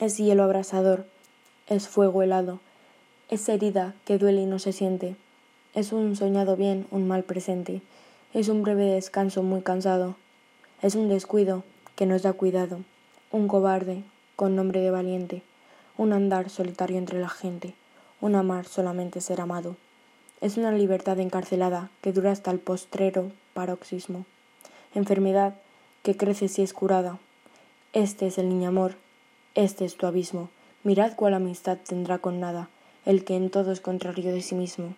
es hielo abrasador, es fuego helado, es herida que duele y no se siente, es un soñado bien, un mal presente, es un breve descanso muy cansado, es un descuido que nos da cuidado, un cobarde con nombre de valiente, un andar solitario entre la gente, un amar solamente ser amado. Es una libertad encarcelada que dura hasta el postrero paroxismo, enfermedad que crece si es curada. Este es el niño amor, este es tu abismo. Mirad cuál amistad tendrá con nada, el que en todo es contrario de sí mismo.